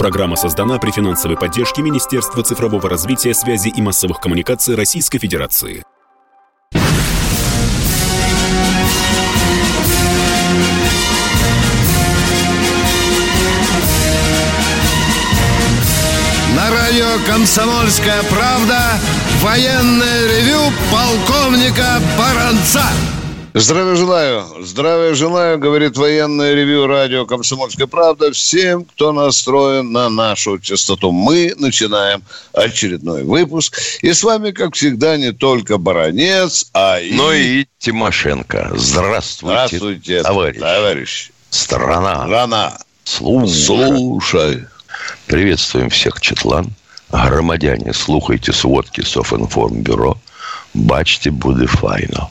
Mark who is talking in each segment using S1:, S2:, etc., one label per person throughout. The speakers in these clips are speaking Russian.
S1: Программа создана при финансовой поддержке Министерства цифрового развития, связи и массовых коммуникаций Российской Федерации.
S2: На радио «Комсомольская правда» военное ревю полковника Баранца.
S3: Здравия желаю. Здравия желаю, говорит военное ревю радио «Комсомольская правда» всем, кто настроен на нашу частоту. Мы начинаем очередной выпуск. И с вами, как всегда, не только Баранец, а и...
S4: Но и Тимошенко. Здравствуйте,
S3: Здравствуйте,
S4: товарищ.
S3: товарищ.
S4: Страна.
S3: Страна.
S4: Слушай.
S3: Слушай.
S4: Приветствуем всех, Четлан. Громадяне, слухайте сводки Софинформбюро. Бачте, буде файно.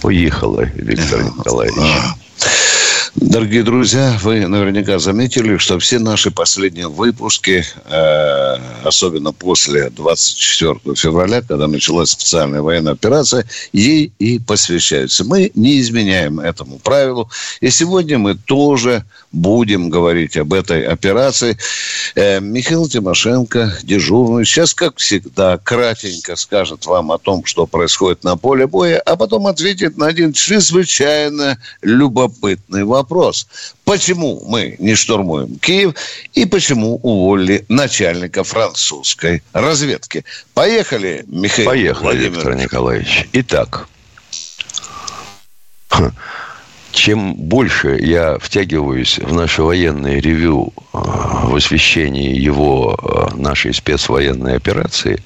S4: Поехала, Виктор Николаевич.
S3: Дорогие друзья, вы наверняка заметили, что все наши последние выпуски, э, особенно после 24 февраля, когда началась специальная военная операция, ей и посвящаются. Мы не изменяем этому правилу. И сегодня мы тоже будем говорить об этой операции. Э, Михаил Тимошенко, дежурный, сейчас, как всегда, кратенько скажет вам о том, что происходит на поле боя, а потом ответит на один чрезвычайно любопытный вопрос. Почему мы не штурмуем Киев и почему уволили начальника французской разведки? Поехали, Михаил
S4: Поехали,
S3: Владимирович.
S4: Виктор Николаевич. Итак, чем больше я втягиваюсь в наше военное ревю э, в освещении его э, нашей спецвоенной операции,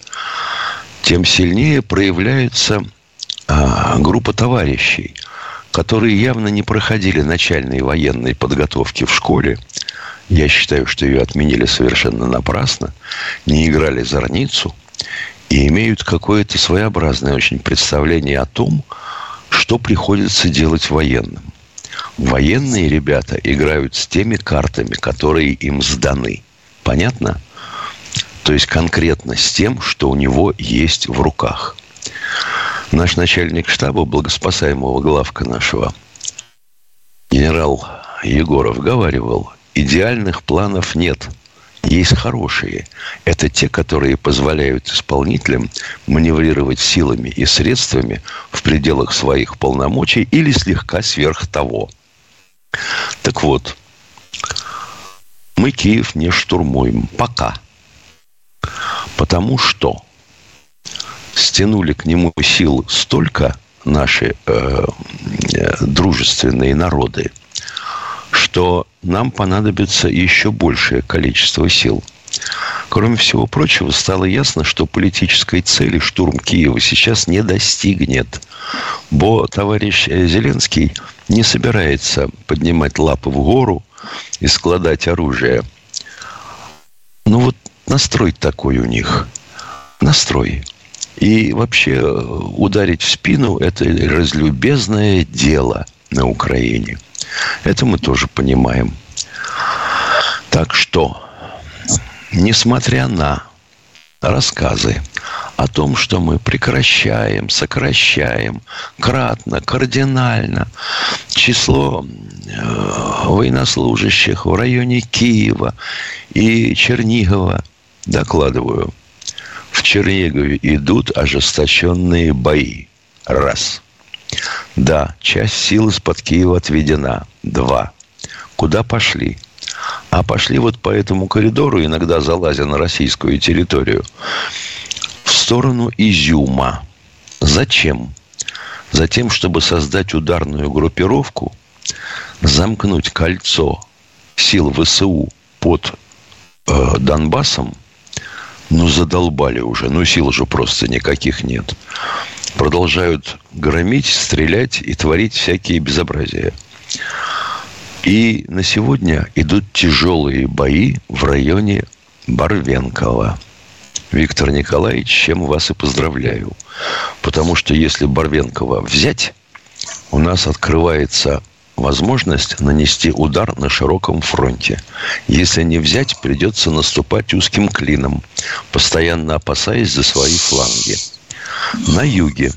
S4: тем сильнее проявляется а, группа товарищей, которые явно не проходили начальной военной подготовки в школе. Я считаю, что ее отменили совершенно напрасно, не играли зорницу и имеют какое-то своеобразное очень представление о том, что приходится делать военным. Военные ребята играют с теми картами, которые им сданы. Понятно? То есть конкретно с тем, что у него есть в руках. Наш начальник штаба, благоспасаемого главка нашего, генерал Егоров, говаривал, идеальных планов нет. Есть хорошие. Это те, которые позволяют исполнителям маневрировать силами и средствами в пределах своих полномочий или слегка сверх того. Так вот, мы Киев не штурмуем пока. Потому что стянули к нему сил столько наши э, э, дружественные народы, что нам понадобится еще большее количество сил. Кроме всего прочего, стало ясно, что политической цели штурм Киева сейчас не достигнет. Бо товарищ Зеленский не собирается поднимать лапы в гору и складать оружие. Ну вот настрой такой у них. Настрой. И вообще э, ударить в спину – это разлюбезное дело на Украине. Это мы тоже понимаем. Так что, несмотря на рассказы о том, что мы прекращаем, сокращаем кратно, кардинально число э, военнослужащих в районе Киева и Чернигова, докладываю, в Чернигове идут ожесточенные бои. Раз. Да, часть сил из-под Киева отведена. Два. Куда пошли? А пошли вот по этому коридору, иногда залазя на российскую территорию, в сторону Изюма. Зачем? Затем, чтобы создать ударную группировку, замкнуть кольцо сил ВСУ под э, Донбассом, ну, задолбали уже. Ну, сил же просто никаких нет. Продолжают громить, стрелять и творить всякие безобразия. И на сегодня идут тяжелые бои в районе Барвенкова. Виктор Николаевич, чем вас и поздравляю. Потому что если Барвенкова взять, у нас открывается возможность нанести удар на широком фронте. Если не взять, придется наступать узким клином, постоянно опасаясь за свои фланги. На юге.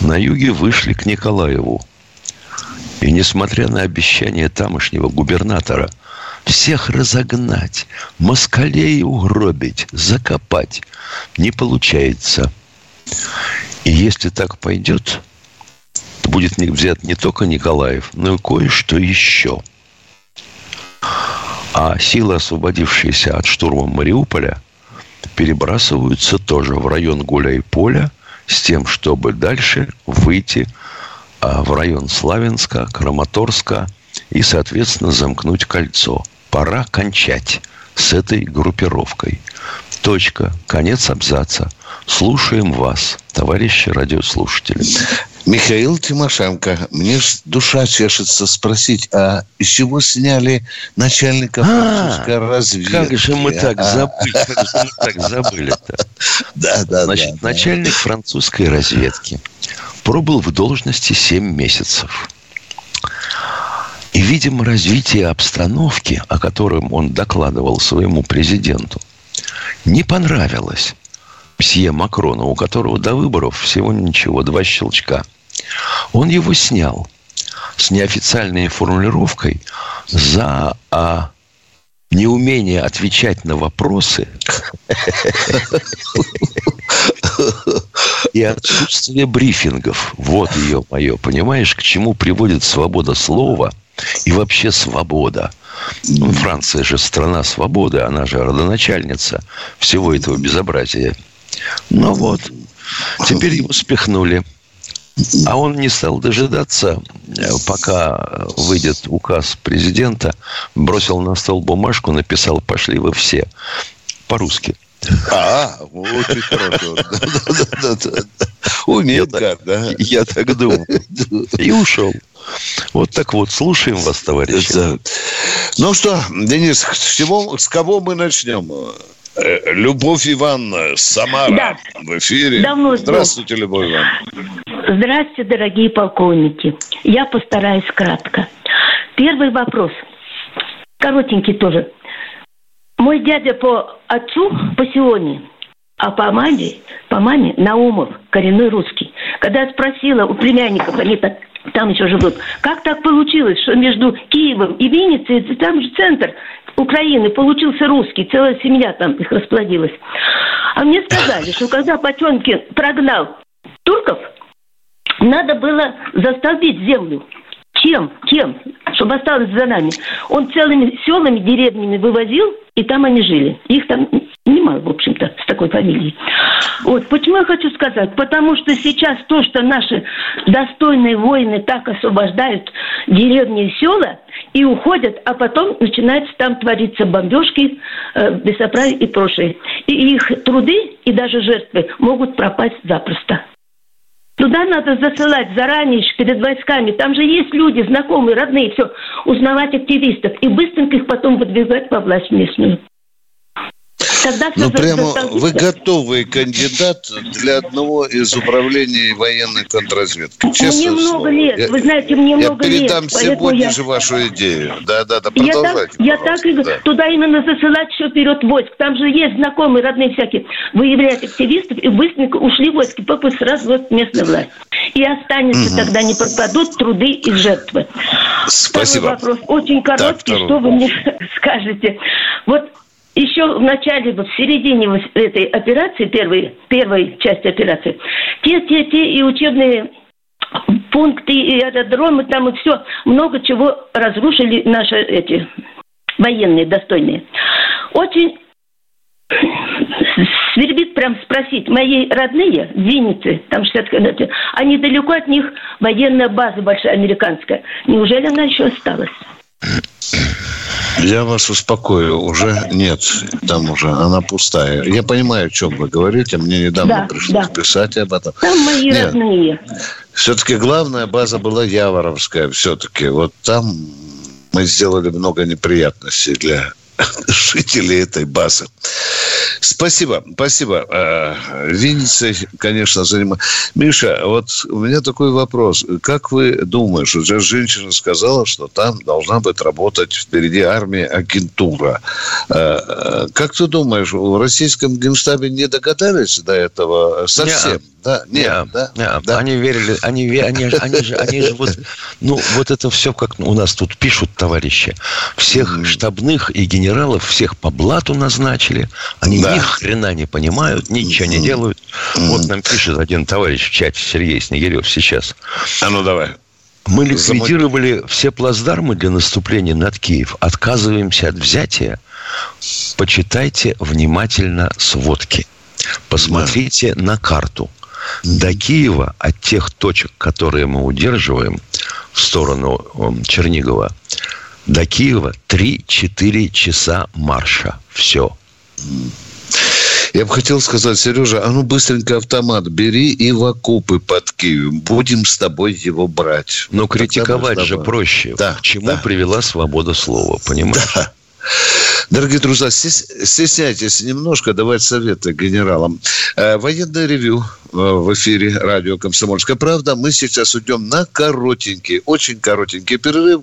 S4: На юге вышли к Николаеву. И несмотря на обещание тамошнего губернатора всех разогнать, москалей угробить, закопать. Не получается. И если так пойдет, то будет взят не только Николаев, но и кое-что еще. А силы, освободившиеся от штурма Мариуполя, перебрасываются тоже в район Гуляй-Поля с тем, чтобы дальше выйти в район Славянска, Краматорска и, соответственно, замкнуть кольцо. Пора кончать с этой группировкой. Точка. Конец абзаца. Слушаем вас, товарищи радиослушатели.
S3: Михаил Тимошенко, мне душа чешется спросить, а из чего сняли начальника французской а, разведки?
S4: Как же мы так а, забыли, как же мы так забыли-то?
S3: Да, да,
S4: Значит,
S3: да,
S4: начальник да. французской разведки пробыл в должности 7 месяцев. И, видимо, развитие обстановки, о котором он докладывал своему президенту, не понравилось псье Макрона, у которого до выборов всего ничего, два щелчка. Он его снял с неофициальной формулировкой за а, неумение отвечать на вопросы и отсутствие брифингов. Вот ее мое. Понимаешь, к чему приводит свобода слова и вообще свобода? Ну, Франция же страна свободы, она же родоначальница всего этого безобразия. Ну вот, теперь его спихнули. А он не стал дожидаться, э, пока выйдет указ президента, бросил на стол бумажку, написал «пошли вы все» по-русски.
S3: А, очень хорошо. Умеет как, да?
S4: Я так думаю. И ушел. Вот так вот, слушаем вас, товарищи.
S3: Ну что, Денис, с, чего, с кого мы начнем? Э, Любовь Ивановна, Самара да. в эфире.
S5: Давно
S3: Здравствуйте, Любовь Ивановна.
S5: Здравствуйте, дорогие полковники. Я постараюсь кратко. Первый вопрос. Коротенький тоже. Мой дядя по отцу по Сионе, а по маме, по маме Наумов, коренной русский. Когда я спросила у племянников, они так, там еще живут, как так получилось, что между Киевом и Винницей, там же центр Украины, получился русский, целая семья там их расплодилась. А мне сказали, что когда Потемкин прогнал турков, надо было застолбить землю. Чем? Кем? Чтобы осталось за нами. Он целыми селами, деревнями вывозил, и там они жили. Их там немало, в общем-то, с такой фамилией. Вот. Почему я хочу сказать? Потому что сейчас то, что наши достойные воины так освобождают деревни и села и уходят, а потом начинается там твориться бомбежки, э, бесоправие и прочее. И их труды и даже жертвы могут пропасть запросто. Туда надо засылать заранее, перед войсками. Там же есть люди, знакомые, родные, все. Узнавать активистов и быстренько их потом выдвигать по власть местную.
S3: Тогда ну, прямо вы готовый кандидат для одного из управлений военной контрразведки.
S5: Честно мне много лет, я, вы знаете, мне много лет.
S3: Я передам сегодня я... же вашу идею. Да, да, да,
S5: продолжайте. Я так, я так и да. туда именно засылать все вперед войск. Там же есть знакомые, родные всякие. Выявлять активистов и быстренько ушли войски, попы сразу вот местная власть. И останется угу. тогда, не пропадут труды и жертвы.
S3: Спасибо.
S5: Второй вопрос очень короткий, так, что вы мне скажете. Вот еще в начале, вот в середине этой операции, первой, первой части операции, те, те, те и учебные пункты, и аэродромы, там и все, много чего разрушили наши эти военные достойные. Очень свербит прям спросить, мои родные, Винницы, там 60 километров, а недалеко от них военная база большая американская. Неужели она еще осталась?
S3: Я вас успокою, уже нет, там уже она пустая. Я понимаю, о чем вы говорите, мне недавно да, пришлось да. писать об этом.
S5: Там мои нет. родные.
S3: Все-таки главная база была Яворовская, все-таки. Вот там мы сделали много неприятностей для жителей этой базы. Спасибо, спасибо. Э, Винницей, конечно, занимаюсь. Миша, вот у меня такой вопрос. Как вы думаете, уже женщина сказала, что там должна быть работать впереди армия агентура. Э, э, как ты думаешь, в российском генштабе не догадались до этого совсем? Нет.
S4: Да, нет, нет, да, нет. да. Они верили, они, они, они, же, они же вот, ну, вот это все, как у нас тут пишут товарищи. Всех штабных и генералов, всех по блату назначили. Они да. ни хрена не понимают, ничего не делают. Mm. Вот нам пишет один товарищ в чате, Сергей Снегирев, сейчас.
S3: А ну давай.
S4: Мы ликвидировали все плацдармы для наступления над Киев. Отказываемся от взятия. Почитайте внимательно сводки. Посмотрите да. на карту. До Киева от тех точек, которые мы удерживаем в сторону Чернигова, до Киева 3-4 часа марша. Все.
S3: Я бы хотел сказать, Сережа, а ну быстренько автомат бери и в окопы под Киевом. Будем с тобой его брать.
S4: Но критиковать же проще. Да, К чему да. привела свобода слова, понимаешь? Да.
S3: Дорогие друзья, стесняйтесь немножко давать советы генералам. Э, военное ревю э, в эфире радио «Комсомольская правда». Мы сейчас уйдем на коротенький, очень коротенький перерыв.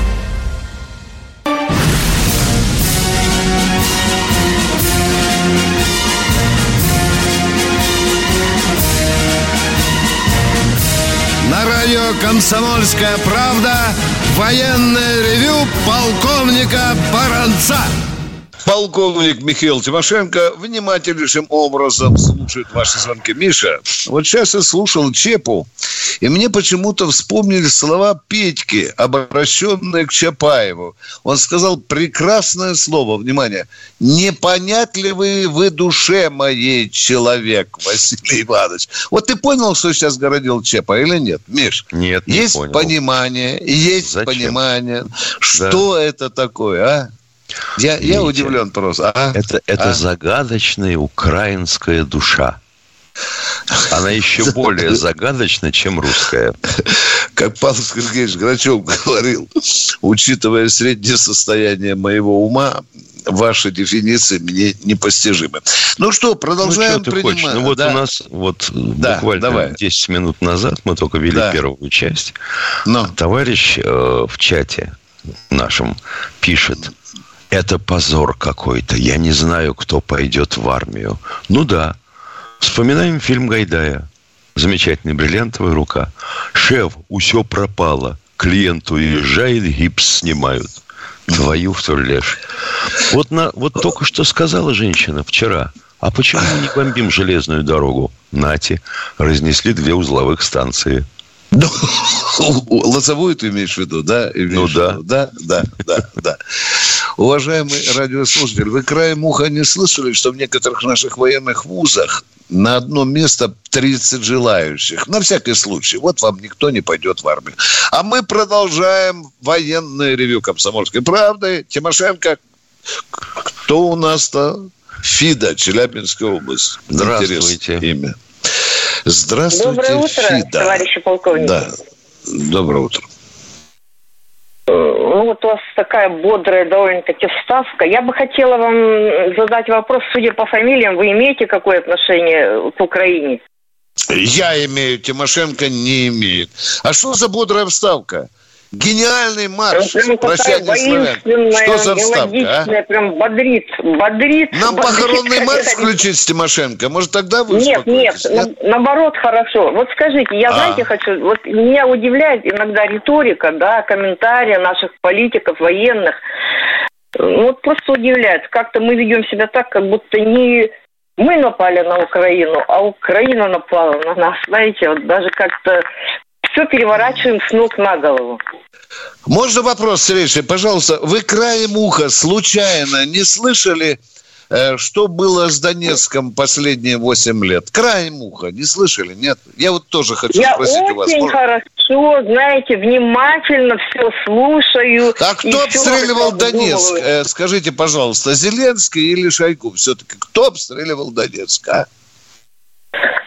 S2: «Комсомольская правда» военное ревю полковника Баранца.
S3: Полковник Михаил Тимошенко внимательнейшим образом слушает ваши звонки. Миша, вот сейчас я слушал Чепу, и мне почему-то вспомнили слова Петьки, обращенные к Чапаеву. Он сказал прекрасное слово, внимание, непонятливый вы душе моей человек, Василий Иванович. Вот ты понял, что сейчас городил Чепа или нет, Миш?
S4: Нет, не
S3: Есть
S4: понял.
S3: понимание, есть Зачем? понимание, что да. это такое, а? Я, я удивлен просто.
S4: А? Это, это а? загадочная украинская душа. Она еще более загадочна, чем русская.
S3: Как Павел Сергеевич Грачев говорил, учитывая среднее состояние моего ума, ваши дефиниции мне непостижимы. Ну что, продолжаем ну, что принимать. Хочешь?
S4: Ну вот да. у нас вот да, буквально давай. 10 минут назад мы только вели да. первую часть. Но. Товарищ э, в чате нашем пишет, это позор какой-то. Я не знаю, кто пойдет в армию. Ну да. Вспоминаем фильм Гайдая. Замечательный бриллиантовая рука. Шеф, усё пропало. Клиент уезжает, гипс снимают. Твою в турлеш. Вот, на, вот только что сказала женщина вчера. А почему мы не бомбим железную дорогу? Нати, разнесли две узловых станции.
S3: Ну, лозовую ты имеешь в виду, да? Имеешь
S4: ну да.
S3: Да, да, да, да. Уважаемый радиослушатель, вы краем уха не слышали, что в некоторых наших военных вузах на одно место 30 желающих. На всякий случай. Вот вам никто не пойдет в армию. А мы продолжаем военное ревю комсомольской правды. Тимошенко, кто у нас-то? ФИДа, Челябинская область.
S4: Здравствуйте.
S3: Интересное имя. Здравствуйте,
S6: Доброе утро,
S3: ФИДа.
S6: товарищи полковники.
S3: Да, доброе утро.
S6: Э, ну, вот у вас такая бодрая довольно-таки вставка. Я бы хотела вам задать вопрос, судя по фамилиям, вы имеете какое отношение к Украине?
S3: Я имею, Тимошенко не имеет. А что за бодрая вставка? Гениальный марш
S6: прям прощания славян. Что за вставка, а? Прям бодрит, бодрит.
S3: Нам бодрит, похоронный марш включить с Тимошенко? Может, тогда вы
S6: Нет, нет, нет, наоборот, хорошо. Вот скажите, я, а. знаете, хочу... Вот меня удивляет иногда риторика, да, комментарии наших политиков, военных. Ну, вот просто удивляет. Как-то мы ведем себя так, как будто не мы напали на Украину, а Украина напала на нас. Знаете, вот даже как-то все переворачиваем с ног на голову.
S3: Можно вопрос, Сережа? Пожалуйста, вы краем уха случайно не слышали Э, что было с Донецком последние 8 лет? Край муха. Не слышали? Нет? Я вот тоже хочу
S6: Я
S3: спросить у вас.
S6: очень
S3: Может-
S6: хорошо, знаете, внимательно все слушаю.
S3: А кто обстреливал. Донецк? Э, Скажите, пожалуйста, Зеленский или Шойгу? Все-таки кто обстреливал Донецк? а?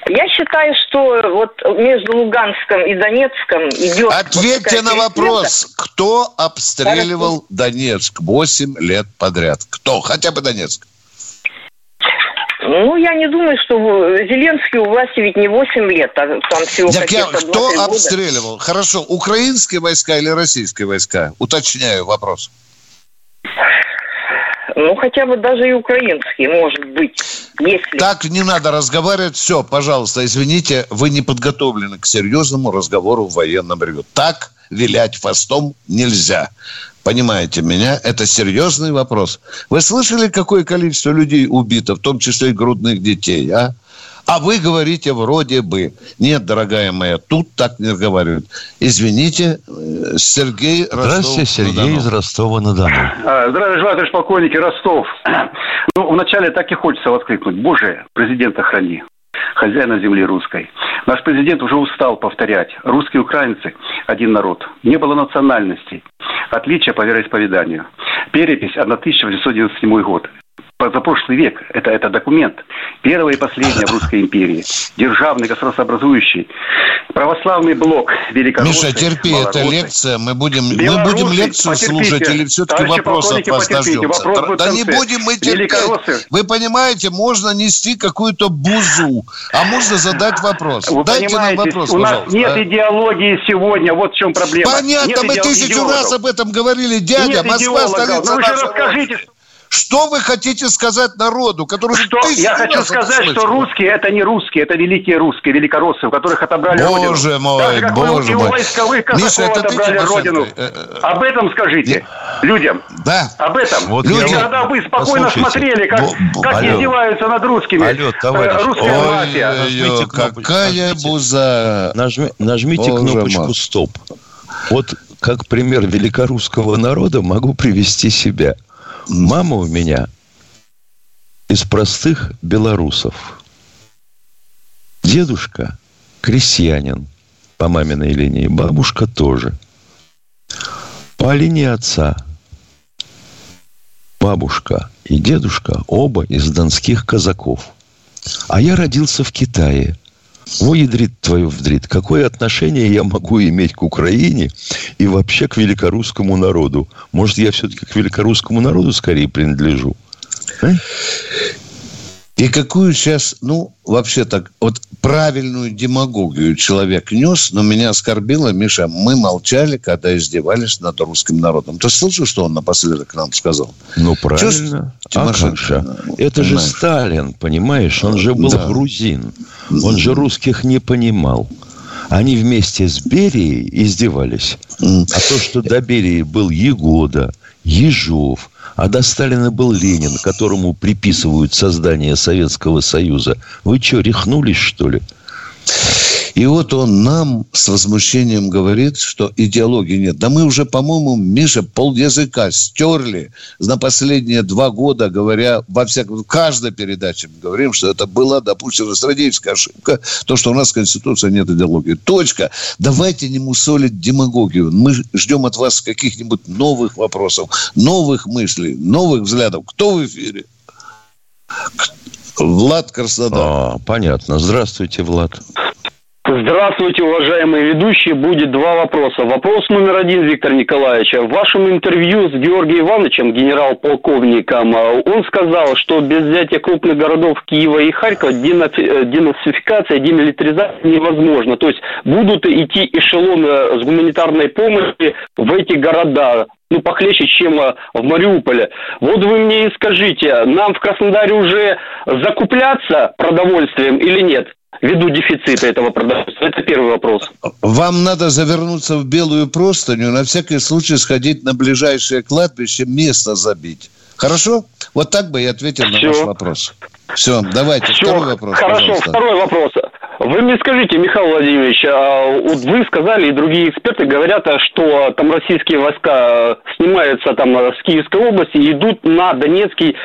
S6: Я считаю, что вот между Луганском и Донецком идет... вот
S3: Ответьте
S6: такая
S3: на вопрос, кто обстреливал Донецк 8 лет подряд? Кто? Хотя бы Донецк.
S6: Ну, я не думаю, что Зеленский у власти ведь не 8 лет, а там всего
S3: Так я- кто
S6: 2-3 года.
S3: обстреливал? Хорошо, украинские войска или российские войска? Уточняю вопрос.
S6: Ну, хотя бы даже и украинские, может быть, если...
S3: Так не надо разговаривать. Все, пожалуйста, извините, вы не подготовлены к серьезному разговору в военном ревю. Так вилять фастом нельзя. Понимаете меня? Это серьезный вопрос. Вы слышали, какое количество людей убито, в том числе и грудных детей, а? А вы говорите вроде бы. Нет, дорогая моя, тут так не разговаривают. Извините, э, Сергей
S4: Здравствуйте, Сергей из Ростова-на-Дону.
S7: А, Здравия желаю, товарищ полковник Ростов. Ну, вначале так и хочется воскликнуть. Боже, президента храни. Хозяина земли русской. Наш президент уже устал повторять. Русские и украинцы – один народ. Не было национальностей. Отличия по вероисповеданию. Перепись 1897 год. Позапрошлый век – это, это документ. Первый и последний в Русской империи. Державный, государствообразующий. Православный блок Великороссы.
S3: Миша, терпи, это
S7: малороссы.
S3: лекция. Мы будем, мы будем лекцию
S7: потерпите.
S3: слушать или все-таки
S7: Товарищи
S3: вопрос от вас дождемся?
S7: Вопрос
S3: да не будем мы терпеть. Вы понимаете, можно нести какую-то бузу, а можно задать вопрос.
S7: Вы
S3: Дайте нам вопрос,
S7: у нас
S3: пожалуйста.
S7: нет
S3: а.
S7: идеологии сегодня, вот в чем проблема.
S3: Понятно,
S7: Нет
S3: мы тысячу
S7: идеологов.
S3: раз об этом говорили, дядя.
S7: Нет
S3: Москва
S7: идеологов.
S3: столица
S7: Ну вы же расскажите,
S3: Что вы хотите сказать народу, который
S7: что я хочу сказать, что русские это не русские, это великие русские, великороссы, у которых отобрали родину.
S3: Боже мой,
S7: Так же, как
S3: боже
S7: у
S3: мой.
S7: войсковых
S3: Миша,
S7: казаков
S3: это ты
S7: отобрали
S3: Тимошенко?
S7: родину.
S3: Э, э,
S7: Об этом скажите людям.
S3: Да.
S7: Об этом.
S4: Вот
S3: Люди-
S7: И тогда вы спокойно
S4: Послушайте,
S7: смотрели, как,
S3: бо-
S7: как
S4: алло.
S7: издеваются над русскими.
S4: Алло, товарищ.
S7: Э, Русская
S4: Ой,
S7: мафия.
S4: Кнопочку,
S3: какая
S4: нажмите.
S3: буза.
S4: Нажми- нажмите
S3: Боже
S4: кнопочку
S3: мой.
S4: «Стоп». Вот как пример великорусского народа могу привести себя. Мама у меня из простых белорусов. Дедушка крестьянин по маминой линии, бабушка тоже. По линии отца бабушка и дедушка оба из донских казаков. А я родился в Китае. Ой, ядрит твою вдрит. Какое отношение я могу иметь к Украине и вообще к великорусскому народу? Может, я все-таки к великорусскому народу скорее принадлежу? А?
S3: И какую сейчас, ну, вообще так, вот правильную демагогию человек нес, но меня оскорбило, Миша, мы молчали, когда издевались над русским народом. Ты слышал, что он напоследок нам сказал?
S4: Ну, правильно. А
S3: Тимошенко,
S4: как же? Это же
S3: понимаешь.
S4: Сталин, понимаешь? Он же был
S3: Да.
S4: грузин. Он же русских не понимал. Они вместе с Берией издевались. А то, что до Берии был Егода, Ежов, а до Сталина был Ленин, которому приписывают создание Советского Союза. Вы что, рехнулись, что ли?
S3: И вот он нам с возмущением говорит, что идеологии нет. Да мы уже, по-моему, Миша, пол языка стерли на последние два года, говоря во всяком... В каждой передаче мы говорим, что это была допущена стратегическая ошибка, то, что у нас в Конституции нет идеологии. Точка. Давайте не мусолить демагогию. Мы ждем от вас каких-нибудь новых вопросов, новых мыслей, новых взглядов. Кто в эфире? Влад Краснодар.
S4: А, понятно. Здравствуйте, Влад.
S8: Здравствуйте, уважаемые ведущие. Будет два вопроса. Вопрос номер один, Виктор Николаевич. В вашем интервью с Георгием Ивановичем, генерал-полковником, э, он сказал, что без взятия крупных городов Киева и Харькова э, денацификация, демилитаризация невозможна. То есть будут идти эшелоны с гуманитарной помощи в эти города ну, похлеще, чем э, в Мариуполе. Вот вы мне и скажите, нам в Краснодаре уже закупляться продовольствием или нет? Ввиду дефицита этого продовольствия. Это первый вопрос.
S3: Вам надо завернуться в белую простыню, на всякий случай сходить на ближайшее кладбище, место забить. Хорошо? Вот так бы я ответил на
S8: Всё.
S3: ваш вопрос. Все, давайте,
S8: Всё,
S3: второй вопрос,
S8: Хорошо,
S3: пожалуйста.
S8: второй вопрос. Вы мне скажите, Михаил Владимирович, а вот вы сказали, и другие эксперты говорят, а, что там российские войска э, снимаются там э, с Киевской области и идут на Донецкий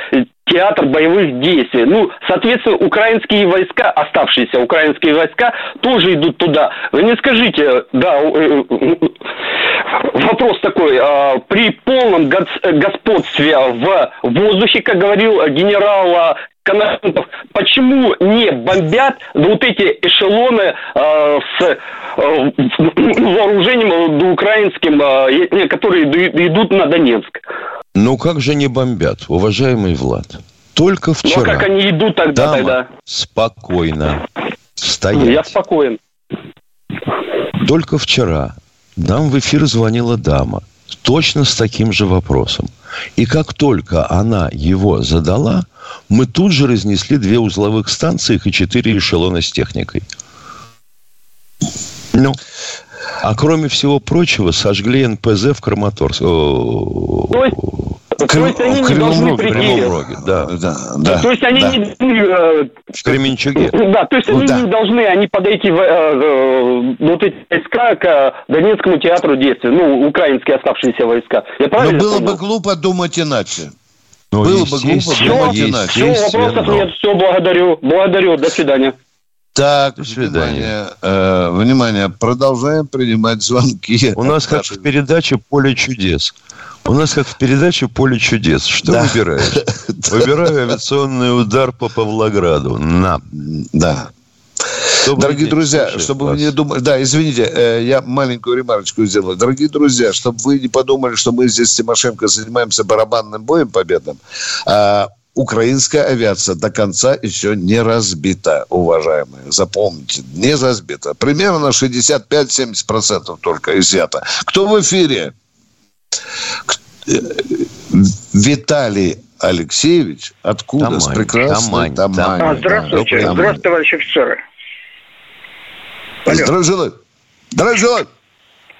S8: театр боевых действий. Ну, соответственно, украинские войска, оставшиеся украинские войска, тоже идут туда. Вы мне скажите, да, э, э, вопрос такой, а, при полном господстве в воздухе, как говорил генерал Коношенков, почему не бомбят вот эти эшелоны э, с э, вооружением украинским, которые идут на Донецк?
S4: Ну как же не бомбят, уважаемый Влад? Только вчера. Ну а
S8: как они идут тогда?
S4: Дама
S8: тогда?
S4: спокойно стоять.
S8: Я спокоен.
S4: Только вчера нам в эфир звонила дама точно с таким же вопросом. И как только она его задала, мы тут же разнесли две узловых станции и четыре эшелона с техникой. Ну, а кроме всего прочего, сожгли НПЗ в Краматорске.
S8: То есть, то есть они не должны прийти.
S4: да.
S8: Да, да. То есть они да. не
S4: э, в Кременчуге.
S8: Да, то есть они да. не должны, они подойти в, э, э, вот эти войска к Донецкому театру действия, ну, украинские оставшиеся войска.
S3: Я правильно Но было понял? бы глупо думать иначе.
S8: Ну, Было бы глупо думать иначе. Все, вопросов нет. Все, благодарю. Благодарю. До свидания.
S3: Так, До свидания. Внимание, э, внимание, продолжаем принимать звонки.
S4: У нас как в передаче «Поле чудес». У нас как в передаче «Поле чудес». Что да. выбираешь? Выбираю авиационный удар по Павлограду. На.
S3: Да. Добрый Дорогие день, друзья, чтобы вас. вы не думали... Да, извините, э, я маленькую ремарочку сделаю. Дорогие друзья, чтобы вы не подумали, что мы здесь с Тимошенко занимаемся барабанным боем победным, а, украинская авиация до конца еще не разбита, уважаемые. Запомните, не разбита. Примерно 65-70% только изъято. Кто в эфире? Э, Виталий Алексеевич, откуда? Тамань,
S9: с прекрасной Тамань. Тамань. А, здравствуйте, Тамань. здравствуйте, товарищ офицеры.
S3: Желаю. Здравия желаю.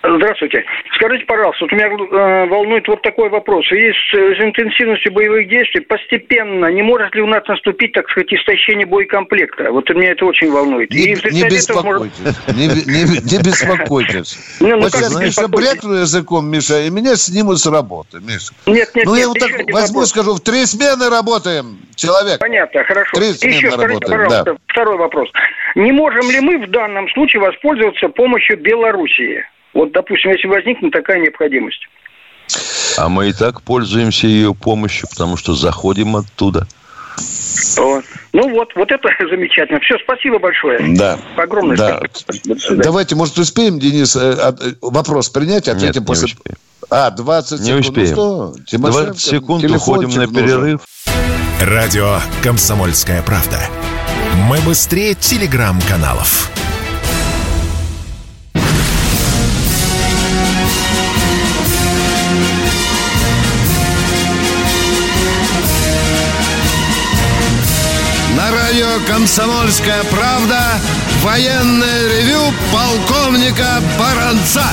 S9: Здравствуйте. Скажите, пожалуйста, вот меня э, волнует вот такой вопрос. Есть э, с интенсивностью боевых действий постепенно, не может ли у нас наступить, так сказать, истощение боекомплекта? Вот меня это очень волнует.
S3: Не, не беспокойтесь. Может... Не, не, не беспокойтесь. Вот сейчас Миша брякну языком, Миша, и меня снимут с работы, Миша. Нет, нет, Ну, я вот так возьму, скажу, в три смены работаем, человек.
S9: Понятно, хорошо. Три смены еще скажите, работаем, пожалуйста, второй вопрос. Не можем ли мы в данном случае воспользоваться помощью Белоруссии? Вот, допустим, если возникнет такая необходимость.
S4: А мы и так пользуемся ее помощью, потому что заходим оттуда.
S9: Вот. Ну вот, вот это замечательно. Все, спасибо большое.
S3: Да. Огромное да. спасибо. Давайте, может, успеем, Денис, э, э, вопрос принять, ответим
S4: Нет,
S3: после...
S4: Не успеем.
S3: А, 20
S4: секунд. Не успеем. Ну что, 20 секунд, уходим на перерыв.
S1: Радио «Комсомольская правда». Мы быстрее телеграм-каналов.
S2: «Комсомольская правда» военное ревю полковника Баранца.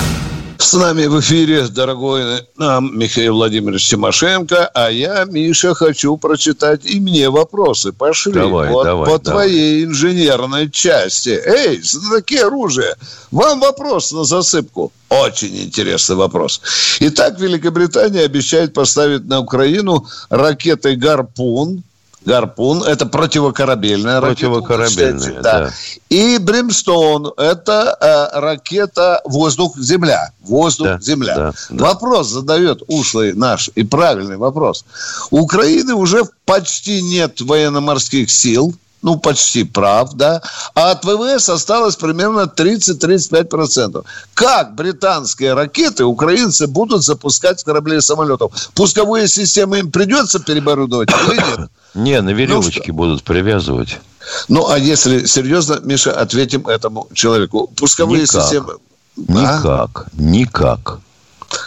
S3: С нами в эфире, дорогой нам Михаил Владимирович Тимошенко, а я, Миша, хочу прочитать и мне вопросы. Пошли.
S4: Давай,
S3: вот,
S4: давай,
S3: по
S4: давай.
S3: твоей инженерной части. Эй, знатоки оружия, вам вопрос на засыпку. Очень интересный вопрос. Итак, Великобритания обещает поставить на Украину ракеты «Гарпун», Гарпун – это противокорабельная
S4: противокорабельная, ракета. Кстати, да. да.
S3: И Бримстоун – это э, ракета воздух-земля. Воздух-земля. Да, да, вопрос задает ушлый наш и правильный вопрос. У Украины уже почти нет военно-морских сил – ну, почти прав, да, а от ВВС осталось примерно 30-35%. Как британские ракеты украинцы будут запускать с кораблей и самолетов? Пусковые системы им придется переборудовать или нет?
S4: Не, на веревочке ну, будут привязывать.
S3: Ну, а если серьезно, Миша, ответим этому человеку. Пусковые никак, системы...
S4: Никак, а? никак,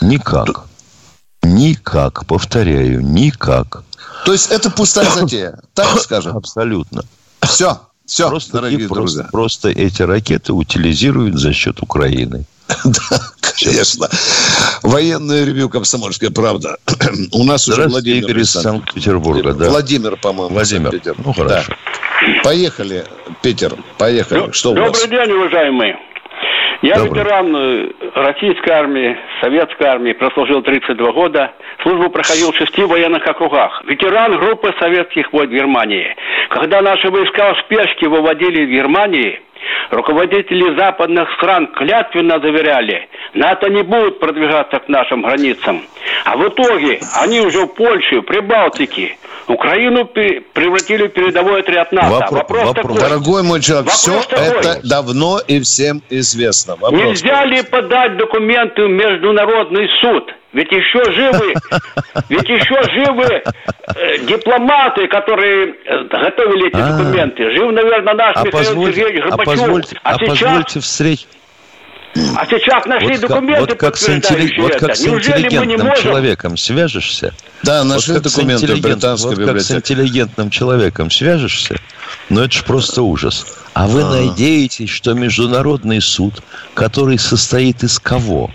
S4: никак, никак, повторяю, никак.
S3: То есть это пустая затея, так скажем?
S4: Абсолютно.
S3: Все, все,
S4: просто, дорогие друзья. Просто, просто эти ракеты утилизируют за счет Украины.
S3: Да, конечно. Военное ревю «Комсомольская правда». У нас уже Владимир
S4: из Санкт-Петербурга. Да.
S3: Владимир, по-моему.
S4: Владимир. Ну, хорошо.
S3: Да. Поехали, Питер, поехали.
S10: Что Добрый день, уважаемые. Я Добрый. ветеран э, российской армии, советской армии, прослужил 32 года. Службу проходил в шести военных округах. Ветеран группы советских войск Германии. Когда наши войска в спешке выводили в Германии, Руководители западных стран клятвенно заверяли, НАТО не будет продвигаться к нашим границам. А в итоге они уже в Польше, Прибалтике, Украину превратили в передовой отряд НАТО.
S3: Вопрос, вопрос, вопрос такой. Дорогой мой человек, вопрос все такой. это давно и всем известно.
S10: Вопрос Нельзя такой. ли подать документы в Международный суд? Ведь еще живы, ведь еще живы э, дипломаты, которые э, готовили эти а, документы. Жив, наверное, наш а Михаил Сергеевич
S4: а Горбачев. А позвольте, а, а сейчас, позвольте встреч...
S10: А сейчас нашли вот документы,
S4: вот как с интелли... Вот как с интеллигентным можем... человеком свяжешься.
S3: Да, нашли вот документы в британской
S4: вот библиотеке. как с интеллигентным человеком свяжешься, ну это же просто ужас. А вы а. надеетесь, что международный суд, который состоит из кого?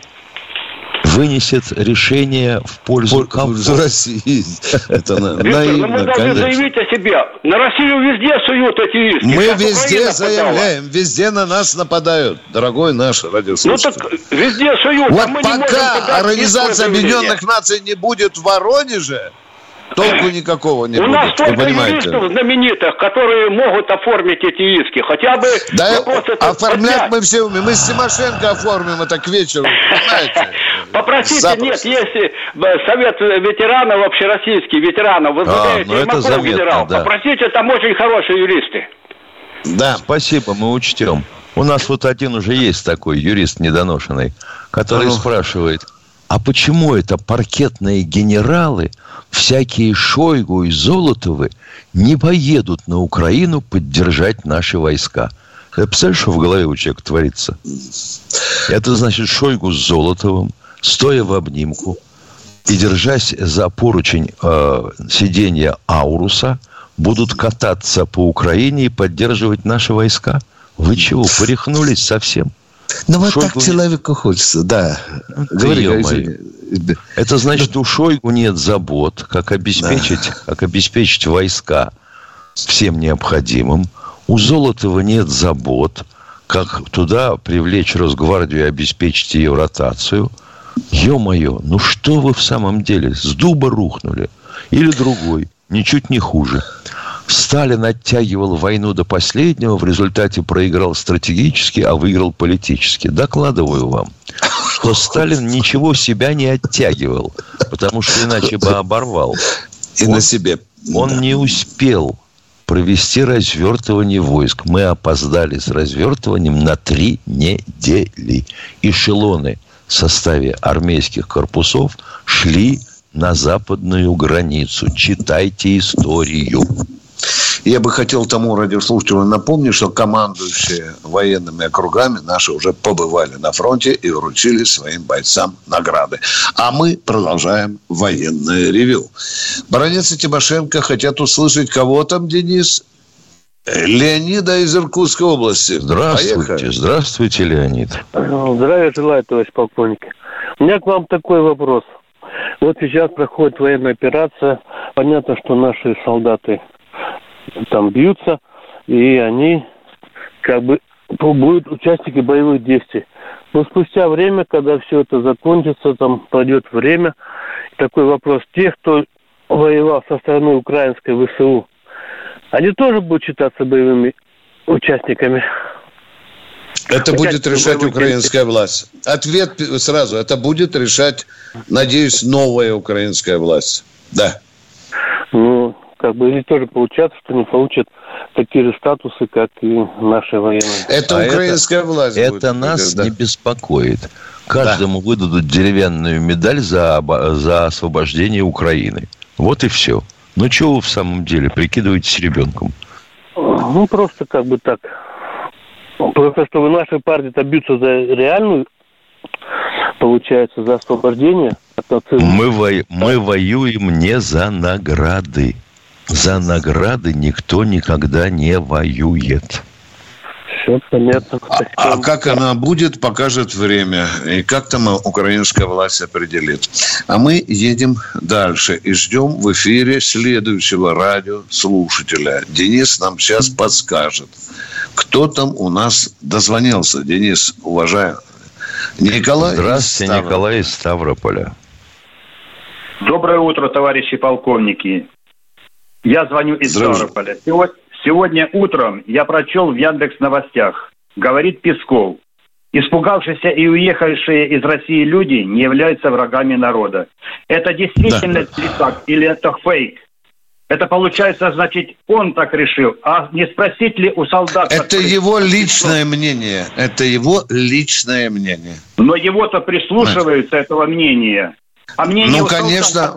S4: Вынесет решение в пользу кого?
S3: России.
S10: Это на, наивно, мы должны заявить о себе. На Россию везде суют эти иски.
S3: Мы везде заявляем, везде на нас нападают, дорогой наш радиослушатель. Ну так
S10: везде суют.
S3: Вот а пока Организация Объединенных Наций не будет в Воронеже, Толку никакого не
S10: У
S3: будет,
S10: нас столько юристов знаменитых, которые могут оформить эти иски. Хотя бы
S3: да оформлять поднять. мы все умеем. Мы с Тимошенко оформим это к вечеру,
S10: понимаете? Попросите, Запросто. нет, если совет ветеранов, общероссийский ветеранов, возглавляет а, ну Ермаков генерал, да. попросите, там очень хорошие юристы.
S4: Да. Спасибо, мы учтем. У нас вот один уже есть такой юрист недоношенный, который ну. спрашивает, а почему это паркетные генералы, всякие Шойгу и Золотовы, не поедут на Украину поддержать наши войска? Ты представляешь, что в голове у человека творится? Это значит Шойгу с Золотовым, стоя в обнимку и держась за поручень э, сиденья Ауруса, будут кататься по Украине и поддерживать наши войска? Вы чего, порехнулись совсем?
S3: Ну, вот Шойгу... так человеку хочется, да.
S4: Ну, Говори, говори. Это значит, у Шойгу нет забот, как обеспечить, да. как обеспечить войска всем необходимым. У Золотова нет забот, как туда привлечь Росгвардию и обеспечить ее ротацию. Ё-моё, ну что вы в самом деле? С дуба рухнули. Или другой, ничуть не хуже. Сталин оттягивал войну до последнего, в результате проиграл стратегически, а выиграл политически. Докладываю вам, что Сталин ничего себя не оттягивал, потому что иначе бы оборвал.
S3: И он, на себе.
S4: Он не успел провести развертывание войск. Мы опоздали с развертыванием на три недели. Эшелоны в составе армейских корпусов шли на западную границу. Читайте историю.
S3: Я бы хотел тому радиослушателю напомнить, что командующие военными округами наши уже побывали на фронте и вручили своим бойцам награды. А мы продолжаем военное ревю. Баронец и Тимошенко хотят услышать кого там, Денис? Леонида из Иркутской области.
S4: Здравствуйте, Поехали. здравствуйте, Леонид.
S11: Здравия желаю, товарищ полковник. У меня к вам такой вопрос. Вот сейчас проходит военная операция. Понятно, что наши солдаты там бьются, и они как бы будут участники боевых действий. Но спустя время, когда все это закончится, там пройдет время, такой вопрос. Те, кто воевал со стороны украинской ВСУ, они тоже будут считаться боевыми участниками?
S3: Это будет решать украинская власть. Ответ сразу. Это будет решать, надеюсь, новая украинская власть. Да.
S11: Ну, как бы или тоже получаться, что не получат такие же статусы, как и наши военные.
S3: Это а украинская это, власть.
S4: Это будет, нас да. не беспокоит. Каждому да. выдадут деревянную медаль за, за освобождение Украины. Вот и все. Ну, чего вы в самом деле прикидываетесь ребенком?
S11: Ну, просто как бы так. Просто чтобы наши партии-то бьются за реальную, получается, за освобождение от
S4: нацизма. Мы, во... мы воюем не за награды. За награды никто никогда не воюет.
S11: Все понятно.
S3: А, а как она будет, покажет время. И как там украинская власть определит. А мы едем дальше и ждем в эфире следующего радиослушателя. Денис нам сейчас подскажет, кто там у нас дозвонился. Денис, уважаю.
S4: Николай Здравствуйте, Николай из Ставрополя.
S12: Доброе утро, товарищи полковники. Я звоню из Ставрополя. Сегодня, сегодня утром я прочел в Яндекс новостях. Говорит Песков. Испугавшиеся и уехавшие из России люди не являются врагами народа. Это действительно да. так или это фейк? Это получается, значит, он так решил. А не спросить ли у солдат...
S3: Это его личное мнение. Это его личное мнение.
S12: Но его-то прислушиваются, этого мнения.
S3: А мне ну, конечно,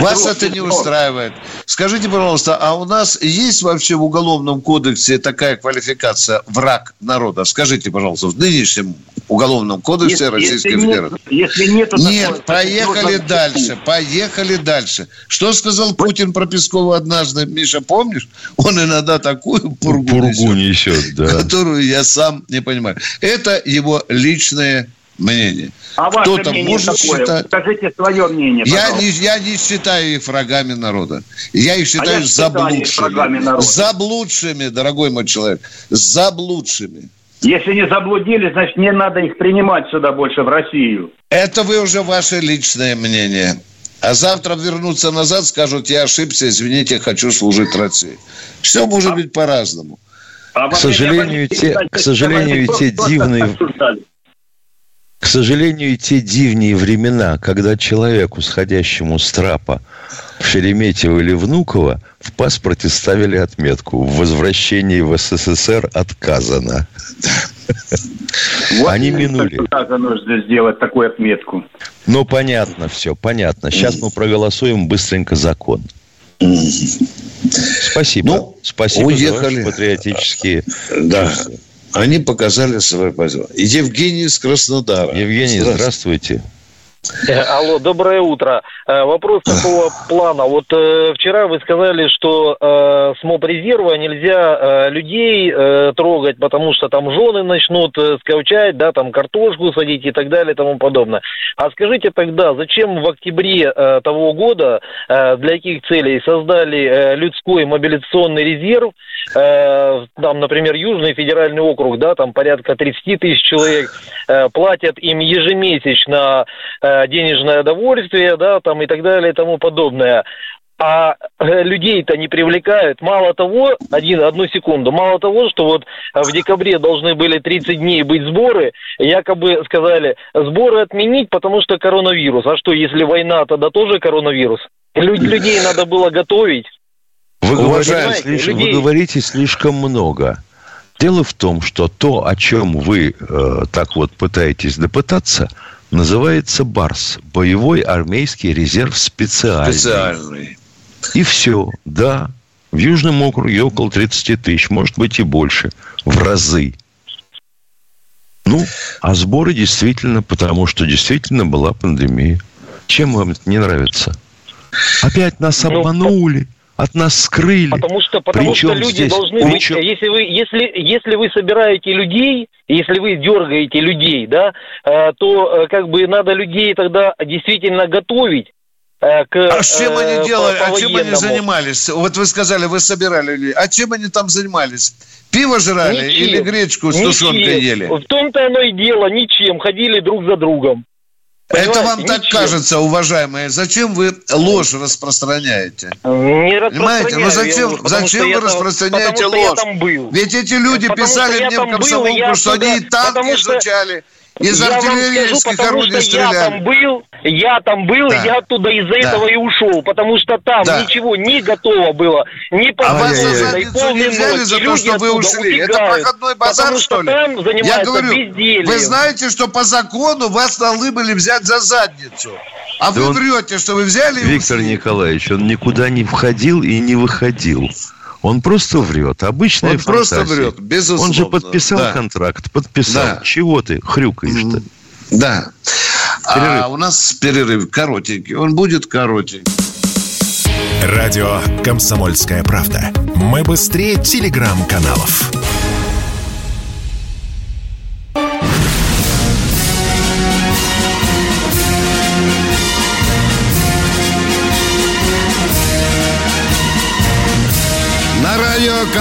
S3: вас это не устраивает. Скажите, пожалуйста, а у нас есть вообще в Уголовном кодексе такая квалификация «враг народа»? Скажите, пожалуйста, в нынешнем Уголовном кодексе если, Российской если Федерации. Нет, если нет, нет такое, поехали дальше, поехали дальше. Что сказал Путин про Пескова однажды? Миша, помнишь? Он иногда такую пургу, пургу несет, несет да. которую я сам не понимаю. Это его личное мнение.
S12: А Кто-то мнение может какое? считать... Скажите свое мнение,
S3: я не, я не считаю их врагами народа. Я их считаю а я заблудшими. Заблудшими, дорогой мой человек. Заблудшими.
S12: Если не заблудили, значит, не надо их принимать сюда больше, в Россию.
S3: Это вы уже ваше личное мнение. А завтра вернуться назад, скажут, я ошибся, извините, хочу служить России. Все может а... быть по-разному.
S4: А к сожалению, те, к сожалению, те дивные... Обсуждали. К сожалению, те дивние времена, когда человеку, сходящему с трапа в Шереметьево или Внуково, в паспорте ставили отметку «В возвращении в СССР отказано».
S12: Вот Они минули. нужно сделать такую отметку.
S4: Ну, понятно все, понятно. Сейчас мы проголосуем быстренько закон. Спасибо. Ну, Спасибо уехали. за ваши патриотические
S3: да. чувства. Они показали свою позицию. Евгений из Краснодара.
S4: Евгений, здравствуйте. здравствуйте.
S13: Э, алло, доброе утро. Э, вопрос такого плана. Вот э, вчера вы сказали, что э, с мобрезерва нельзя э, людей э, трогать, потому что там жены начнут э, скаучать, да, там картошку садить и так далее и тому подобное. А скажите тогда, зачем в октябре э, того года, э, для каких целей создали э, людской мобилизационный резерв, э, там, например, Южный федеральный округ, да, там порядка 30 тысяч человек, э, платят им ежемесячно э, денежное удовольствие, да, там и так далее и тому подобное а э, людей-то не привлекают. Мало того, один, одну секунду, мало того, что вот в декабре должны были 30 дней быть сборы, якобы сказали, сборы отменить, потому что коронавирус. А что, если война, тогда тоже коронавирус? Люд, людей надо было готовить.
S4: Вы, говорите, слиш... людей... вы говорите слишком много. Дело в том, что то, о чем вы э, так вот пытаетесь допытаться, называется БАРС – Боевой армейский резерв специальный. Специальный. И все, да. В Южном округе около 30 тысяч, может быть и больше, в разы. Ну, а сборы действительно, потому что действительно была пандемия. Чем вам это не нравится? Опять нас ну, обманули. От нас скрыли.
S13: Потому что, потому Причем что люди здесь? должны быть, если вы, если, если вы собираете людей, если вы дергаете людей, да, э, то э, как бы надо людей тогда действительно готовить
S3: Э, к, а чем они э, делали, по, по а чем они занимались? Вот вы сказали, вы собирали людей. А чем они там занимались? Пиво жрали ничем, или гречку с тушенкой ели?
S13: В том-то оно и дело, ничем. Ходили друг за другом.
S3: Понимаете? Это вам ничем. так кажется, уважаемые. Зачем вы ложь распространяете?
S13: Не
S3: Понимаете? Ну зачем, зачем вы распространяете там, ложь? Ведь эти люди потому писали мне в комсомолку, что они и танки изучали. Из я артиллерийских скажу, орудий стреляли.
S13: Я там был, я там был, да. я оттуда из-за да. этого и ушел, потому что там да. ничего не готово было, не
S3: а вас за задницу не взяли за то, что вы ушли. Убегают, Это проходной базар, что ли? Там я говорю, бездельем. вы знаете, что по закону вас должны были взять за задницу. А да вы он... врете, что вы взяли и
S4: Виктор ушли. Николаевич, он никуда не входил и не выходил. Он просто врет. Обычная Он фантазия. просто врет, безусловно. Он же подписал да. контракт, подписал. Да. Чего ты хрюкаешь-то?
S3: Да. Перерыв. А у нас перерыв коротенький. Он будет коротенький.
S1: Радио «Комсомольская правда». Мы быстрее телеграм-каналов.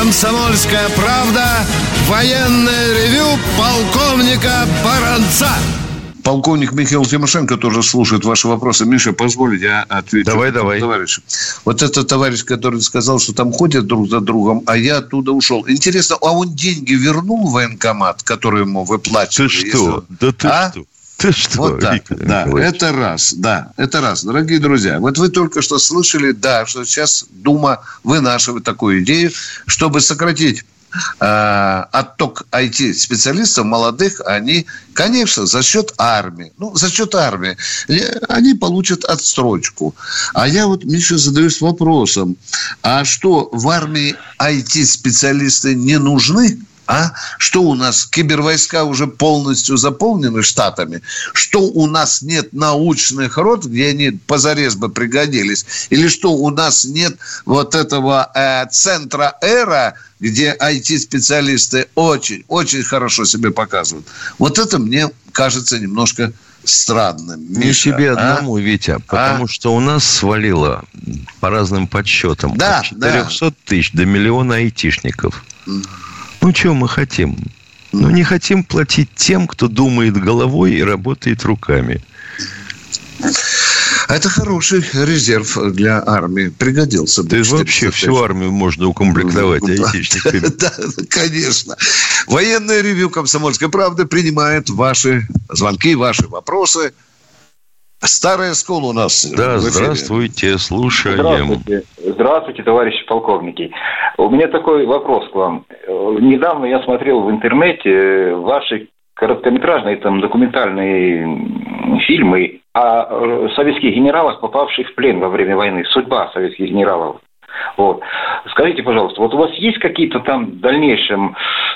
S2: «Комсомольская правда». Военное ревю полковника Баранца.
S3: Полковник Михаил Тимошенко тоже слушает ваши вопросы. Миша, позволь, я отвечу.
S4: Давай, давай.
S3: Товарищ. Вот этот товарищ, который сказал, что там ходят друг за другом, а я оттуда ушел. Интересно, а он деньги вернул в военкомат, который ему выплачивали?
S4: Ты что?
S3: Если...
S4: Да ты
S3: а?
S4: что? Ты что,
S3: Вот так,
S4: Виктор
S3: да,
S4: Николаевич?
S3: это раз, да, это раз. Дорогие друзья, вот вы только что слышали, да, что сейчас Дума вынашивает такую идею, чтобы сократить э, отток IT-специалистов молодых, они, конечно, за счет армии. Ну, за счет армии. э, Они получат отстрочку. А я вот, Миша, задаюсь вопросом, а что, в армии IT-специалисты не нужны? А что у нас кибервойска уже полностью заполнены штатами? Что у нас нет научных род, где они позарез бы пригодились? Или что у нас нет вот этого э, центра эра, где IT-специалисты очень, очень хорошо себе показывают? Вот это мне кажется немножко странным.
S4: Не
S3: Миша,
S4: тебе
S3: а?
S4: одному, Витя, потому что у нас свалило по разным подсчетам
S3: Да,
S4: от 400 тысяч до миллиона айтишников. Ну, чего мы хотим? Ну, не хотим платить тем, кто думает головой и работает руками.
S3: А Это хороший резерв для армии. Пригодился. бы.
S4: Да и вообще
S3: 400
S4: всю армию можно укомплектовать айтишниками.
S3: Да, конечно. Военное ревю «Комсомольской правды» принимает ваши звонки, ваши вопросы. Старая школа у нас.
S4: Да, здравствуйте, слушаем.
S14: Здравствуйте. Здравствуйте, товарищи полковники. У меня такой вопрос к вам. Недавно я смотрел в интернете э, ваши короткометражные там документальные фильмы о э, советских генералах, попавших в плен во время войны. Судьба советских генералов. Вот. Скажите, пожалуйста, вот у вас есть какие-то там в дальнейшем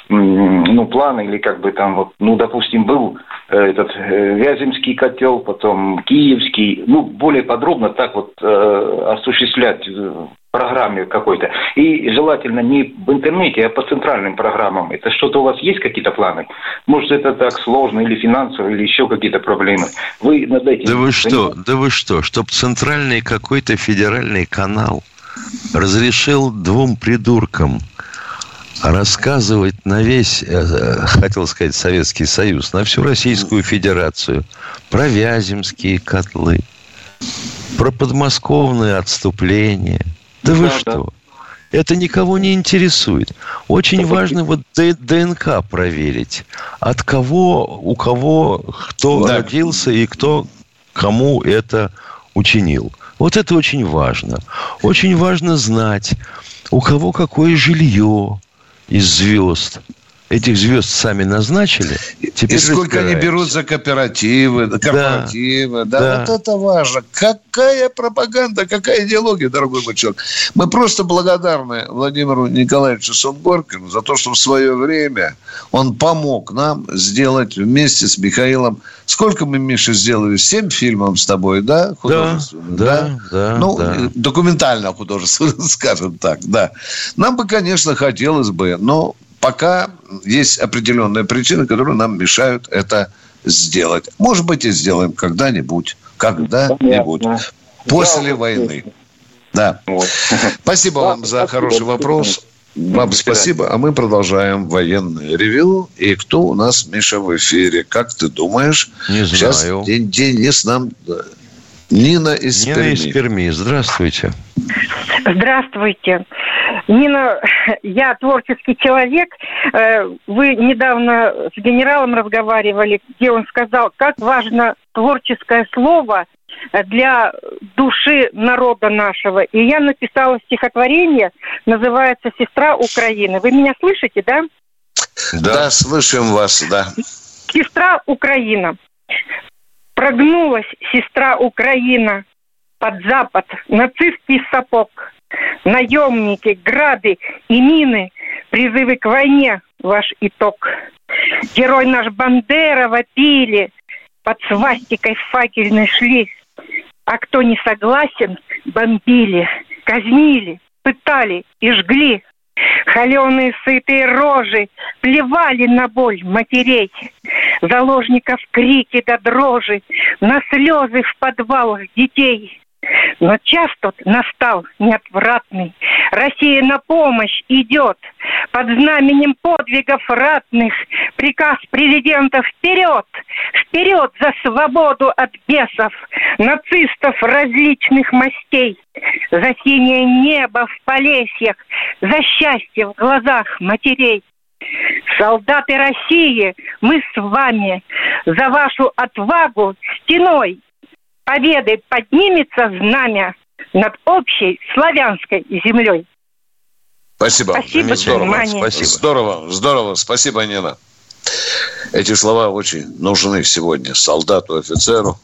S14: ну, планы или как бы там вот, ну, допустим, был э, этот э, Вяземский котел, потом Киевский, ну, более подробно так вот э, осуществлять э, программе какой-то. И желательно не в интернете, а по центральным программам. Это что-то у вас есть какие-то планы? Может, это так сложно или финансово, или еще какие-то проблемы? Вы над этим...
S4: Да вы что, да вы что, чтоб центральный какой-то федеральный канал разрешил двум придуркам рассказывать на весь, э, хотел сказать, Советский Союз, на всю Российскую Федерацию про Вяземские котлы, про подмосковное отступление. Да вы
S14: Да,
S4: что? Это никого не интересует. Очень важно вот ДНК проверить. От кого, у кого, кто
S3: Да.
S4: родился и кто кому это учинил. Вот это очень важно. Очень важно знать, у кого какое жилье из звезд. Этих звезд сами назначили. Теперь
S3: И сколько они берут за кооперативы, корпоративы. Да,
S4: да.
S3: вот это важно. Какая пропаганда, какая идеология, дорогой мой человек. Мы просто благодарны Владимиру Николаевичу Сунгоркину за то, что в свое время он помог нам сделать вместе с Михаилом. Сколько мы, Миша, сделали? Семь фильмов с тобой, да? художественных,
S4: да, да,
S3: Ну,
S4: да.
S3: э, документально художественно, скажем так, да. Нам бы, конечно, хотелось бы, но пока есть определенные причины, которые нам мешают это сделать. Может быть, и сделаем когда-нибудь. Когда-нибудь.
S14: Понятно.
S3: После
S14: Да,
S3: войны. Да.
S14: Вот.
S3: Спасибо вам за хороший вопрос. Вам спасибо. А мы продолжаем военное ревю. И кто у нас, Миша, в эфире? Как ты думаешь?
S4: Не
S3: Сейчас
S4: знаю.
S3: день, Денис нам... да. Нина из
S4: Нина
S3: Перми.
S4: из Перми. Здравствуйте.
S15: Здравствуйте. Нина, я творческий человек. Э, Вы недавно с генералом разговаривали, где он сказал, как важно творческое слово для души народа нашего. И я написала стихотворение, называется «Сестра Украины». Вы меня слышите, да?
S3: Да. слышим вас, да.
S15: Сестра Украина. Прогнулась сестра Украина под запад, нацистский сапог. Наемники, грады и мины, призывы к войне – ваш итог. Герой наш Бандера вопили, под свастикой факельной шли. А кто не согласен, бомбили, казнили, пытали и жгли. Холеные сытые рожи плевали на боль матерей. Заложников крики до дрожи, на слезы в подвалах детей. Но час тут настал неотвратный. Россия на помощь идет. Под знаменем подвигов ратных приказ президента вперед! Вперед за свободу от бесов, нацистов различных мастей, за синее небо в полесьях, за счастье в глазах матерей. Солдаты России, мы с вами за вашу отвагу стеной победы поднимется знамя над общей славянской землей.
S3: Спасибо.
S15: Спасибо за
S3: здорово.
S15: внимание.
S3: Спасибо. Здорово, здорово. Спасибо, Нина. Эти слова очень нужны сегодня солдату, офицеру,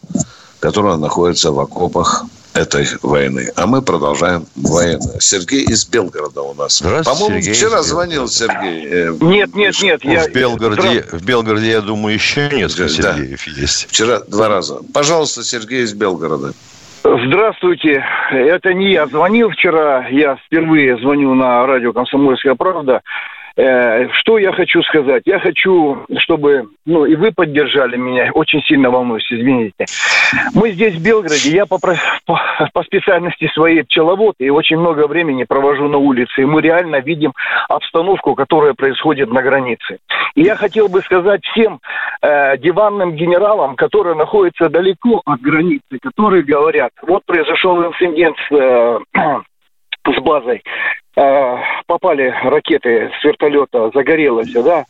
S3: который находится в окопах этой войны. А мы продолжаем военную. Сергей из Белгорода у нас. По-моему,
S4: Сергей
S3: вчера звонил Сергей. э,
S12: Нет, нет, нет. Я...
S4: В Белгороде, в Белгороде, я думаю, еще несколько
S3: Да.
S4: Сергеев есть.
S3: Вчера два раза. Пожалуйста, Сергей из Белгорода.
S12: Здравствуйте. Это не я звонил вчера. Я впервые звоню на радио «Комсомольская правда». Э, Что я хочу сказать? Я хочу, чтобы, ну, и вы поддержали меня. Очень сильно волнуюсь, извините. Мы здесь, в Белгороде, я по, по, по специальности своей пчеловод, и очень много времени провожу на улице. И мы реально видим обстановку, которая происходит на границе. И я хотел бы сказать всем э, диванным генералам, которые находятся далеко от границы, которые говорят, вот произошел инцидент с, э, с базой, Э, попали ракеты с вертолета, загорелось, да,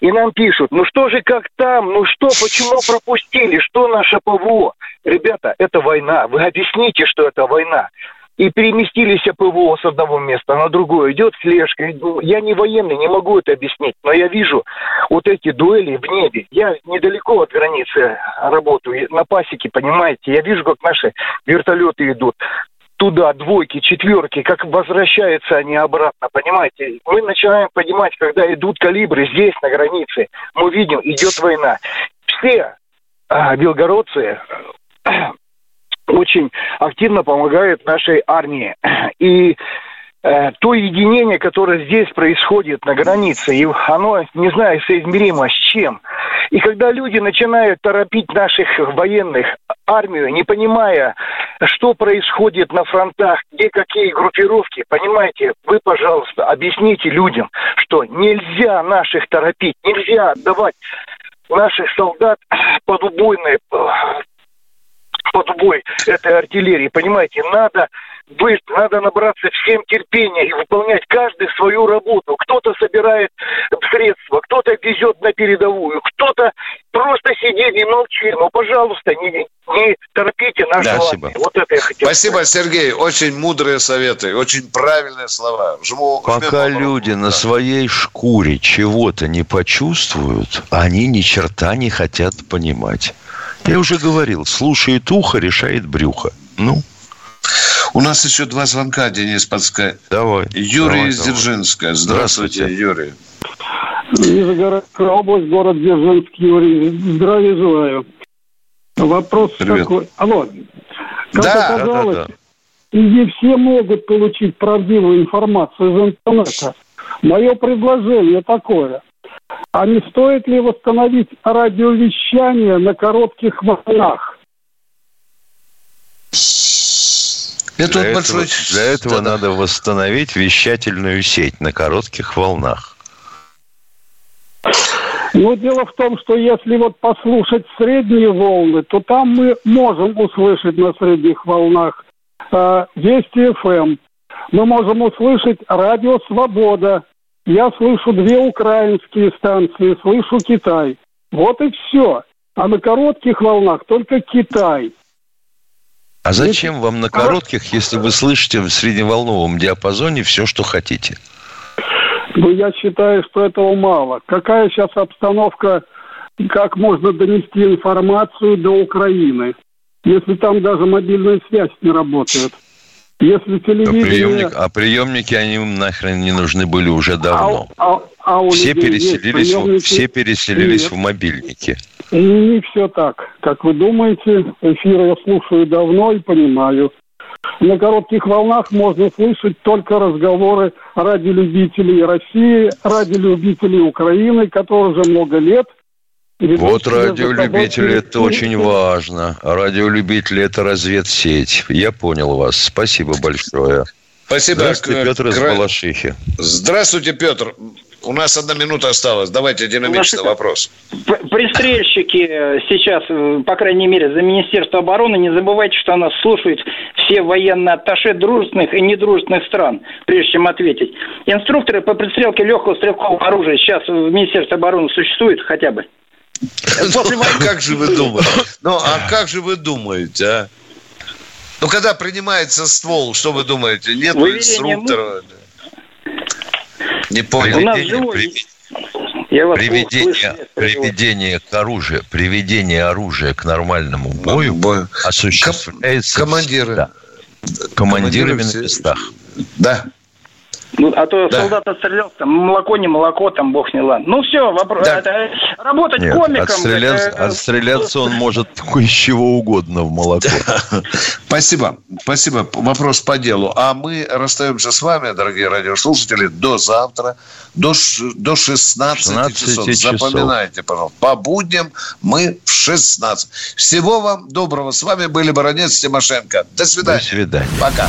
S12: и нам пишут, ну что же, как там, ну что, почему пропустили, что наше ПВО? Ребята, это война, вы объясните, что это война. И переместились ПВО с одного места на другое, идет слежка. Я не военный, не могу это объяснить, но я вижу вот эти дуэли в небе. Я недалеко от границы работаю, на пасеке, понимаете. Я вижу, как наши вертолеты идут туда двойки, четверки, как возвращаются они обратно, понимаете? Мы начинаем понимать, когда идут калибры здесь, на границе, мы видим, идет война. Все а, белгородцы очень активно помогают нашей армии. И э, то единение, которое здесь происходит на границе, и оно, не знаю, соизмеримо с чем. И когда люди начинают торопить наших военных, армию, не понимая, что происходит на фронтах, где какие группировки, понимаете, вы, пожалуйста, объясните людям, что нельзя наших торопить, нельзя отдавать наших солдат под убойной под убой этой артиллерии. Понимаете, надо быть, надо набраться всем терпения и выполнять каждый свою работу. Кто-то собирает средства, кто-то везет на передовую, кто-то просто сидит и молчит. Ну, пожалуйста, не, не торопите нашу
S3: Спасибо.
S12: армию. Вот это я хотел
S3: Спасибо, Сергей. Очень мудрые советы, очень правильные слова. Жму,
S4: Пока люди на своей шкуре чего-то не почувствуют, они ни черта не хотят понимать. Я уже говорил, слушает ухо, решает брюхо. Ну,
S3: У нас еще два звонка, Денис Подскай.
S4: давай.
S3: Юрий
S4: давай,
S3: из
S4: давай.
S3: Дзержинска. Здравствуйте,
S4: Здравствуйте.
S3: Юрий.
S16: Нижегородская область, город Дзержинск, Юрий. Здравия желаю. Вопрос
S3: Привет.
S16: такой. Алло. Как
S3: Да,
S16: оказалось,
S4: да, да.
S16: не все могут получить правдивую информацию из интернета. Мое предложение такое. А не стоит ли восстановить радиовещание на коротких волнах?
S3: Это
S4: Для
S3: вот
S4: этого,
S3: большой...
S4: для этого надо восстановить вещательную сеть на коротких волнах.
S16: Но дело в том, что если вот послушать средние волны, то там мы можем услышать на средних волнах э, Вести ФМ. Мы можем услышать Радио Свобода. Я слышу две украинские станции, слышу Китай. Вот и все. А на коротких волнах только Китай.
S4: А зачем вам на коротких, если вы слышите в средневолновом диапазоне все, что хотите?
S16: Но я считаю, что этого мало. Какая сейчас обстановка, как можно донести информацию до Украины, если там даже мобильная связь не работает? Если
S4: А,
S16: телевидение...
S4: приемник- а приемники, они им нахрен не нужны были уже давно.
S16: А, а у
S4: Все переселились, в, все переселились
S16: Нет.
S4: в мобильники.
S16: Не, не все так, как вы думаете. Эфир я слушаю давно и понимаю. На коротких волнах можно слышать только разговоры ради любителей России, ради любителей Украины, которые уже много лет
S4: Вот радиолюбители это очень важно. Радиолюбители это разведсеть. Я понял вас. Спасибо большое.
S3: Спасибо.
S4: Здравствуйте, Петр из Балашихи.
S3: Здравствуйте, Петр. У нас одна минута осталась. Давайте динамичный вопрос.
S9: Пристрельщики сейчас, по крайней мере, за Министерство обороны, не забывайте, что нас слушают все военные атташе дружественных и недружественных стран, прежде чем ответить. Инструкторы по пристрелке легкого стрелкового оружия сейчас в Министерстве обороны существуют хотя бы?
S3: После войны. Как же вы думаете? Ну, а как же вы думаете, а? Ну, когда принимается ствол, что вы думаете? Нет инструктора? Не понял.
S4: Приведение, приведение к оружию, приведение оружия к нормальному бою
S3: Бой.
S4: осуществляется
S3: командиры.
S4: Да, командирами на местах.
S3: Да.
S9: Ну, а то да. солдат отстрелялся, молоко не молоко, там бог не ладно. Ну все, вопрос. Да. Это, работать
S4: Нет,
S9: комиком.
S4: Отстреляться, это... отстреляться он может из чего угодно в молоко.
S3: Спасибо. Спасибо. Вопрос по делу. А мы расстаемся с вами, дорогие радиослушатели, до завтра, до, до 16, 16 часов. часов. Запоминайте, пожалуйста. По будням мы в 16. Всего вам доброго. С вами были Баранец Тимошенко. До свидания.
S4: До свидания.
S3: Пока.